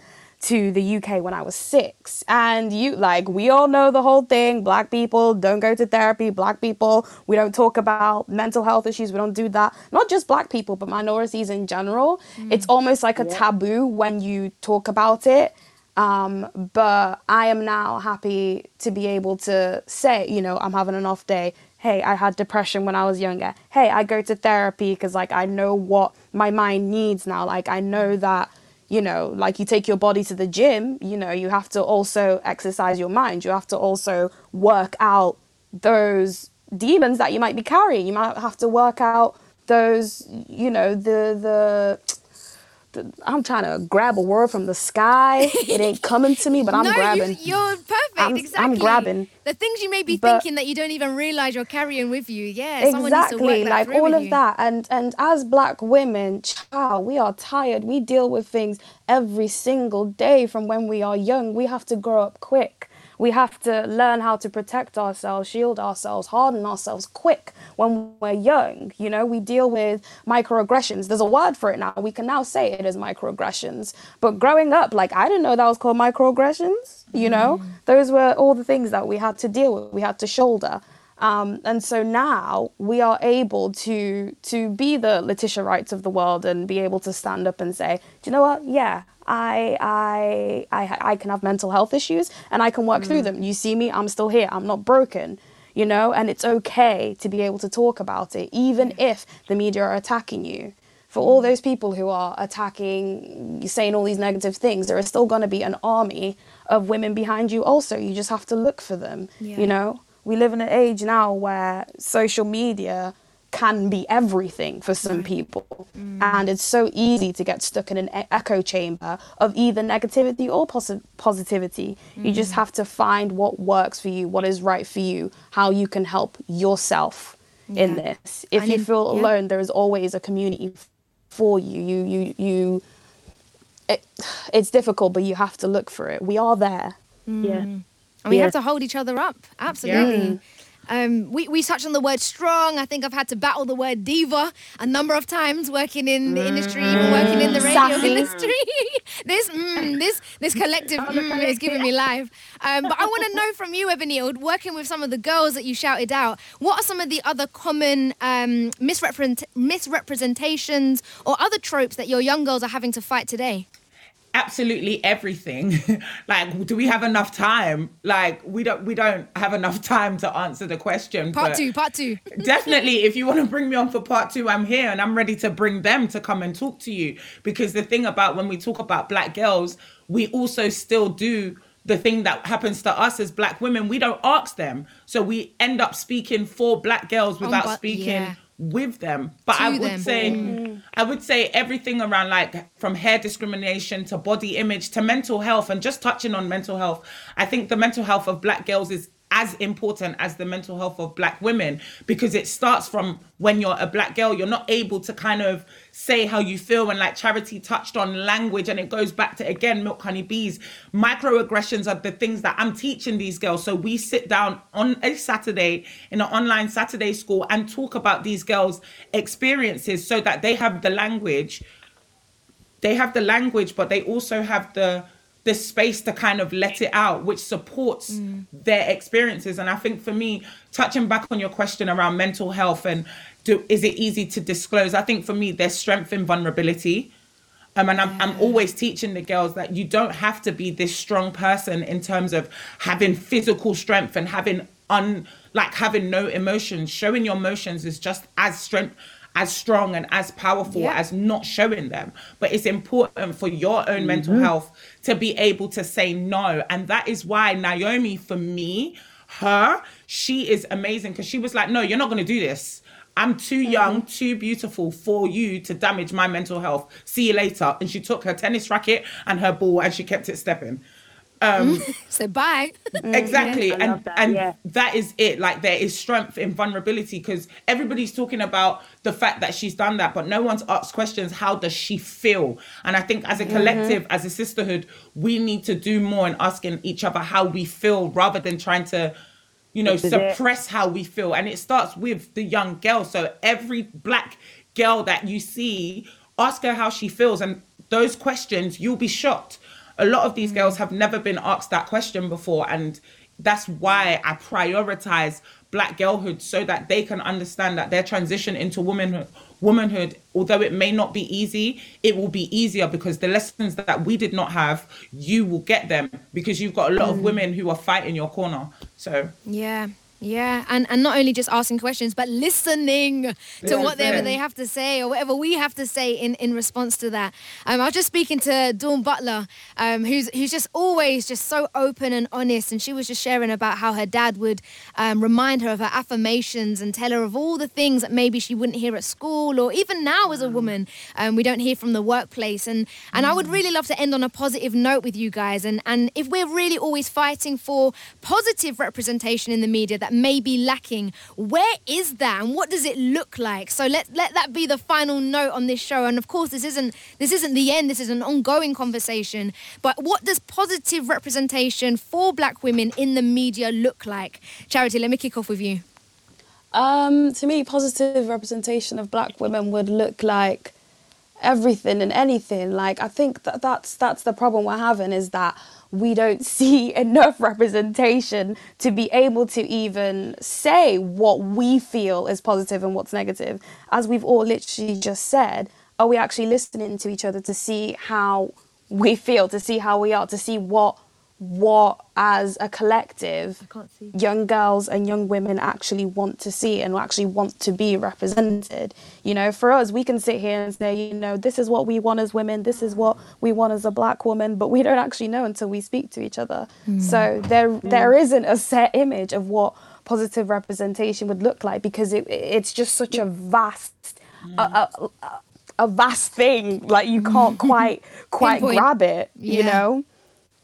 to the UK when I was six. And you, like, we all know the whole thing. Black people don't go to therapy. Black people, we don't talk about mental health issues. We don't do that. Not just black people, but minorities in general. It's almost like a taboo when you talk about it. Um, but I am now happy to be able to say, you know, I'm having an off day. Hey, I had depression when I was younger. Hey, I go to therapy because, like, I know what my mind needs now. Like, I know that you know, like you take your body to the gym, you know, you have to also exercise your mind. You have to also work out those demons that you might be carrying. You might have to work out those, you know, the the. I'm trying to grab a word from the sky. It ain't coming to me, but I'm no, grabbing. You, are perfect. I'm- I'm grabbing. The things you may be But- thinking that you don't even realize you're carrying with you. Yeah, someone needs to exactly like all of you. that and and as black women child we are tired we deal with things every single day from when we are young we have to grow up quick we have to learn how to protect ourselves shield ourselves harden ourselves quick when we're young you know? We deal with microaggressions. There's a word for it now. We can now say it as microaggressions. But growing up like i didn't know that was called microaggressions you know? Mm. Those were all the things that we had to deal with. We had to shoulder Um, and so now we are able to to be the Letitia Wrights of the world and be able to stand up and say, do you know what? Yeah, I I I I can have mental health issues and I can work through them. You see me, I'm still here. I'm not broken. You know, and it's okay to be able to talk about it, even if the media are attacking you. For all those people who are attacking, saying all these negative things, there is still going to be an army of women behind you. Also, you just have to look for them. Yeah. You know, we live in an age now where social media can be everything for some people. And it's so easy to get stuck in an e- echo chamber of either negativity or posi- positivity. You just Mm. have to find what works for you, what is right for you, how you can help yourself in Yeah. this. If And you in- feel yeah. alone, there is always a community for you. You, you, you. It, it's difficult, but you have to look for it. We are there. Yeah. And we Yeah. have to hold each other up. Absolutely. Um, we, we touched on the word strong. I think I've had to battle the word diva a number of times working in the industry, even working in the radio Sassy. industry. this mm, this this collective mm, is giving me life. Um, but I want to know from you, Ebony, or working with some of the girls that you shouted out, what are some of the other common um, misrepresent- misrepresentations or other tropes that your young girls are having to fight today? Absolutely everything. Like do we have enough time? Like we don't we don't have enough time to answer the question Part two, part two. definitely if you want to bring me on for part two i'm here and i'm ready to bring them to come and talk to you. Because the thing about when we talk about black girls we also still do the thing that happens to us as black women. We don't ask them. So we end up speaking for black girls Oh, without but- speaking yeah. With them but i would them. say Mm. I would say everything around like from hair discrimination to body image to mental health and just touching on mental health. I think the mental health of black girls is as important as the mental health of black women because it starts from when you're a black girl you're not able to kind of say how you feel and like charity touched on language and it goes back to again milk honey bees. Microaggressions are the things that i'm teaching these girls. So we sit down on a saturday in an online saturday school and talk about these girls experiences so that they have the language they have the language but they also have the the space to kind of let it out which supports mm. their experiences. And i think for me touching back on your question around mental health and do is it easy to disclose? I think for me there's strength in vulnerability. Um, and I'm, I'm always teaching the girls that you don't have to be this strong person in terms of having physical strength and having un like having no emotions. Showing your emotions is just as strength as strong and as powerful Yeah. as not showing them. But it's important for your own mental health to be able to say no. And that is why naomi for me her she is amazing because she was like no you're not going to do this I'm too mm-hmm. young, too beautiful for you to damage my mental health. See you later. And she took her tennis racket and her ball and she kept it stepping. Um, so bye. Mm, exactly I and that, and yeah. that is it like there is strength in vulnerability because everybody's talking about the fact that she's done that but no one's asked questions how does she feel and i think as a mm-hmm. collective as a sisterhood we need to do more in asking each other how we feel rather than trying to you know it. suppress how we feel. And it starts with the young girl. So every black girl that you see ask her how she feels. And those questions you'll be shocked. A lot of these mm. girls have never been asked that question before. And that's why i prioritize black girlhood so that they can understand that their transition into womanhood womanhood although it may not be easy it will be easier because the lessons that we did not have you will get them because you've got a lot of mm. women who are fighting your corner so Yeah. Yeah, and and not only just asking questions, but listening to Yeah, whatever yeah. they have to say or whatever we have to say in, in response to that. Um, I was just speaking to Dawn Butler, um, who's who's just always just so open and honest, and she was just sharing about how her dad would um, remind her of her affirmations and tell her of all the things that maybe she wouldn't hear at school or even now as a woman um, we don't hear from the workplace. And and I would really love to end on a positive note with you guys. And and if we're really always fighting for positive representation in the media that may be lacking, where is that and what does it look like? So let let that be the final note on this show. And of course, this isn't this isn't the end. This is an ongoing conversation. But what does positive representation for Black women in the media look like? Charity, let me kick off with you. Um, to me, positive representation of black women would look like everything and anything. Like I think that that's that's the problem we're having is that we don't see enough representation to be able to even say what we feel is positive and what's negative. As we've all literally just said, are we actually listening to each other to see how we feel, to see how we are, to see what what as a collective young girls and young women actually want to see and actually want to be represented. You know for us we can sit here and say you know this is what we want as women this is what we want as a black woman but we don't actually know until we speak to each other. Mm. so there there isn't a set image of what positive representation would look like because it it's just such a vast a, a, a- a vast thing. Like you can't quite quite grab it you Yeah. know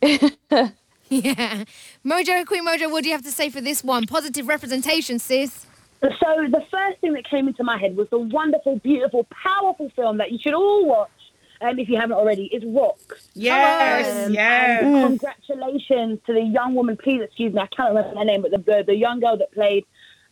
yeah. Mojo, Queen Mojo, what do you have to say for this one? Positive representation, sis. So the first thing that came into my head was the wonderful, beautiful, powerful film that you should all watch, um, if you haven't already, is Rocks. Yes, Um, yes. congratulations to the young woman. Please excuse me, I can't remember her name, but the the, the young girl that played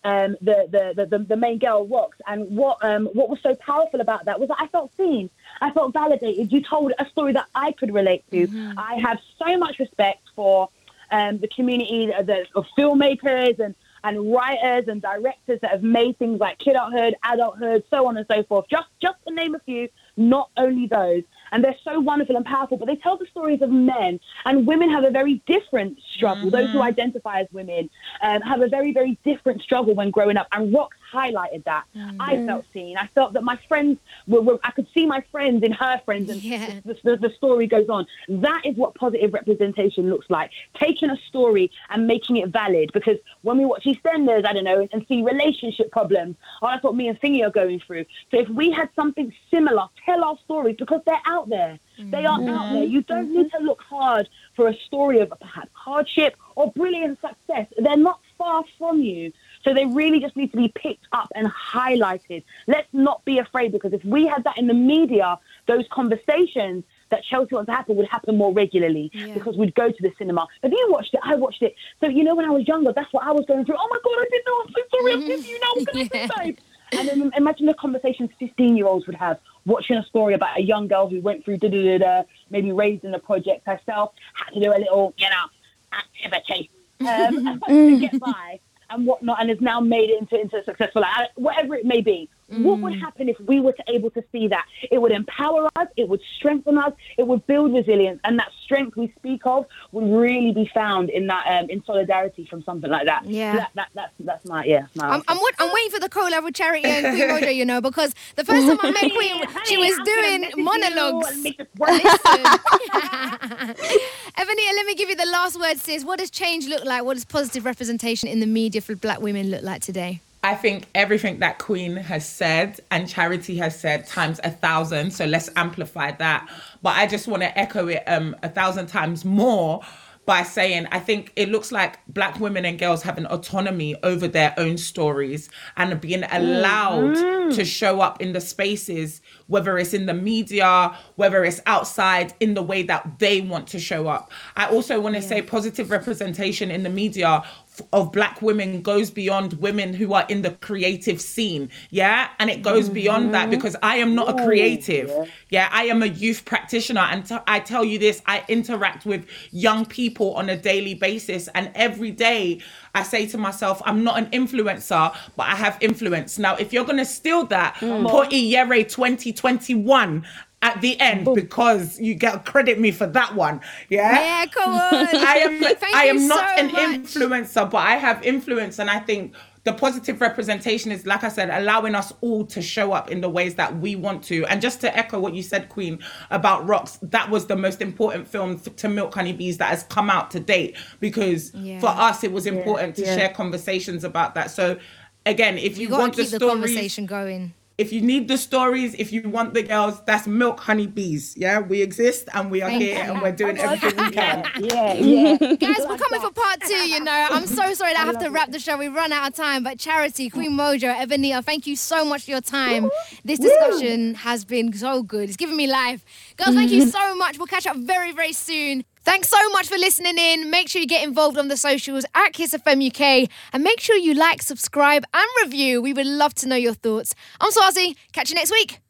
um, the, the, the the the main girl, Rocks. And what um what was so powerful about that was that I felt seen. I felt validated. You told a story that I could relate to. I have so much respect for um, the community of filmmakers and, and writers and directors that have made things like kidulthood, adulthood, so on and so forth. Just just to name a few, not only those. And they're so wonderful and powerful, but they tell the stories of men. And women have a very different struggle. Those who identify as women um, have a very, very different struggle when growing up. And Rocks highlighted that. Mm. I felt seen. I felt that my friends were, were I could see my friends in her friends, and the, the, the story goes on. That is what positive representation looks like. Taking a story and making it valid. Because when we watch EastEnders, I don't know, and see relationship problems, oh, that's what me and Thingy are going through. So if we had something similar, tell our stories because they're out there. They are out mm. there. You don't need to look hard for a story of perhaps hardship or brilliant success. They're not far from you. So they really just need to be picked up and highlighted. Let's not be afraid because if we had that in the media, those conversations that Chelsea wants to happen would happen more regularly because we'd go to the cinema. If you watched it, I watched it. So you know when I was younger, that's what I was going through. Oh my god, I didn't know. I'm so sorry. I'm with you now. What can I do, babe? And then imagine the conversations 15 year olds would have watching a story about a young girl who went through da da da da, maybe raised in a project herself, had to do a little, you know, activity um, to get by and whatnot, and has now made it into, into a successful whatever it may be. What would happen if we were to able to see that? It would empower us, it would strengthen us, it would build resilience, and that strength we speak of would really be found in that um, in solidarity from something like that. Yeah. That, that, that's that's my yeah. My I'm, I'm, I'm waiting for the co-level charity and Queen Mojo, you know, because the first time I met Queen, she was doing monologues. Ebinehita, let me give you the last word, sis. What does change look like? What does positive representation in the media for black women look like today? I think everything that Queen has said and Charity has said times a thousand. So let's amplify that. But I just want to echo it um, a thousand times more by saying I think it looks like black women and girls have an autonomy over their own stories and being allowed Mm. to show up in the spaces, whether it's in the media, whether it's outside, in the way that they want to show up. I also want to say positive representation in the media of black women goes beyond women who are in the creative scene. Yeah. And it goes beyond that mm-hmm. because I am not a creative. Yeah. I am a youth practitioner. And t- I tell you this I interact with young people on a daily basis. And every day I say to myself, I'm not an influencer, but I have influence. Now, if you're going to steal that, mm. put Iyere 2021 at the end because you get credit me for that one. Yeah. Yeah, come on. I am I am not so an much. influencer, but I have influence and I think the positive representation is like I said allowing us all to show up in the ways that we want to. And just to echo what you said Queen about Rocks, that was the most important film to Milk Honeybees that has come out to date because Yeah. for us it was Yeah, important to yeah. share conversations about that. So again, if you, You want to keep the the conversation going. If you need the stories, if you want the girls, that's Milk Honey Bees. Yeah, we exist and we are Thank here you. and we're doing everything we can. Yeah, yeah. Guys, we're coming for part two, you know. I'm so sorry that I have to wrap the show. We run out of time. But Charity, Queen Mojo, Ebinehita, thank you so much for your time. This discussion has been so good. It's given me life. Girls, thank you so much. We'll catch up very, very soon. Thanks so much for listening in. Make sure you get involved on the socials at Kiss UK and make sure you like, subscribe, and review. We would love to know your thoughts. I'm Swarzy. Catch you next week.